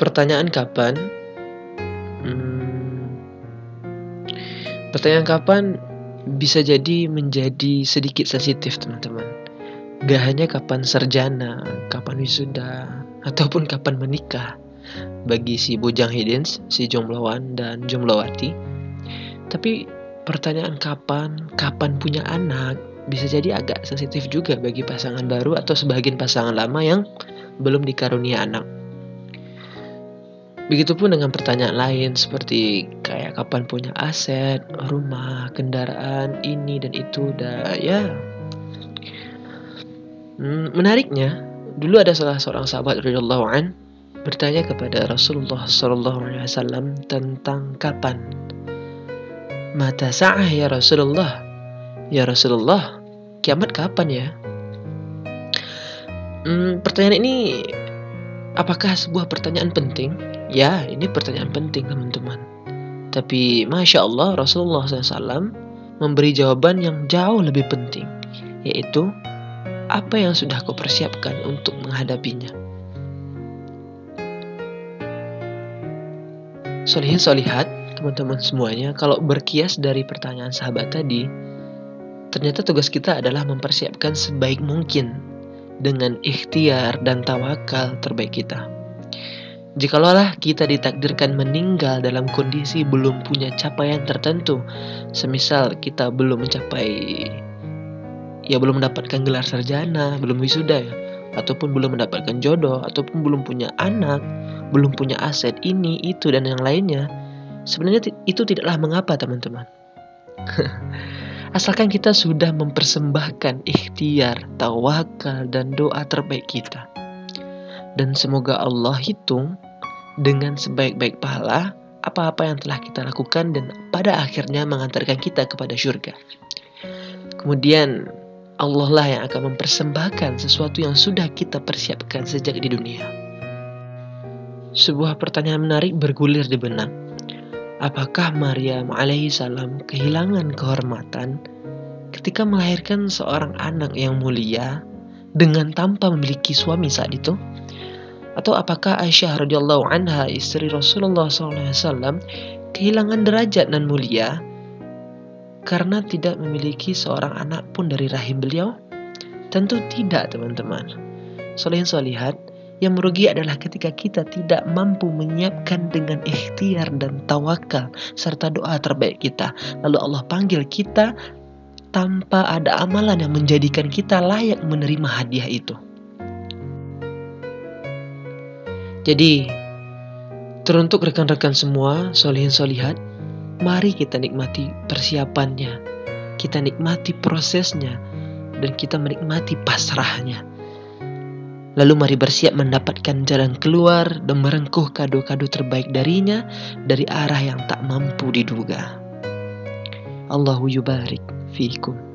pertanyaan kapan? Hmm, pertanyaan kapan bisa jadi menjadi sedikit sensitif teman-teman. Gak hanya kapan serjana, kapan wisuda, ataupun kapan menikah bagi si bujang hidins, si jombloan dan jomblowati. Tapi pertanyaan kapan, kapan punya anak bisa jadi agak sensitif juga bagi pasangan baru atau sebagian pasangan lama yang belum dikarunia anak. Begitupun dengan pertanyaan lain seperti kayak kapan punya aset, rumah, kendaraan, ini dan itu, dan ya. Hmm, menariknya, dulu ada salah seorang sahabat radhiyallahu an bertanya kepada Rasulullah Shallallahu Alaihi Wasallam tentang kapan. Mata sa'ah ya Rasulullah ya Rasulullah kiamat kapan ya? Hmm, pertanyaan ini apakah sebuah pertanyaan penting Ya, ini pertanyaan penting teman-teman. Tapi Masya Allah Rasulullah SAW memberi jawaban yang jauh lebih penting, yaitu apa yang sudah kau persiapkan untuk menghadapinya. Solihin solihat, teman-teman semuanya, kalau berkias dari pertanyaan sahabat tadi, ternyata tugas kita adalah mempersiapkan sebaik mungkin dengan ikhtiar dan tawakal terbaik kita. Jikalau kita ditakdirkan meninggal dalam kondisi belum punya capaian tertentu, semisal kita belum mencapai ya belum mendapatkan gelar sarjana, belum wisuda ya, ataupun belum mendapatkan jodoh, ataupun belum punya anak, belum punya aset ini, itu dan yang lainnya, sebenarnya itu tidaklah mengapa teman-teman. Asalkan kita sudah mempersembahkan ikhtiar, tawakal, dan doa terbaik kita dan semoga Allah hitung dengan sebaik-baik pahala apa-apa yang telah kita lakukan dan pada akhirnya mengantarkan kita kepada surga. Kemudian Allah lah yang akan mempersembahkan sesuatu yang sudah kita persiapkan sejak di dunia. Sebuah pertanyaan menarik bergulir di benak. Apakah Maryam alaihissalam kehilangan kehormatan ketika melahirkan seorang anak yang mulia dengan tanpa memiliki suami saat itu? Atau apakah Aisyah radhiyallahu anha istri Rasulullah SAW kehilangan derajat dan mulia karena tidak memiliki seorang anak pun dari rahim beliau? Tentu tidak teman-teman. Solihin solihat, yang merugi adalah ketika kita tidak mampu menyiapkan dengan ikhtiar dan tawakal serta doa terbaik kita. Lalu Allah panggil kita tanpa ada amalan yang menjadikan kita layak menerima hadiah itu. Jadi, teruntuk rekan-rekan semua, solihin solihat, mari kita nikmati persiapannya, kita nikmati prosesnya, dan kita menikmati pasrahnya. Lalu mari bersiap mendapatkan jalan keluar dan merengkuh kado-kado terbaik darinya dari arah yang tak mampu diduga. Allahu yubarik fiikum.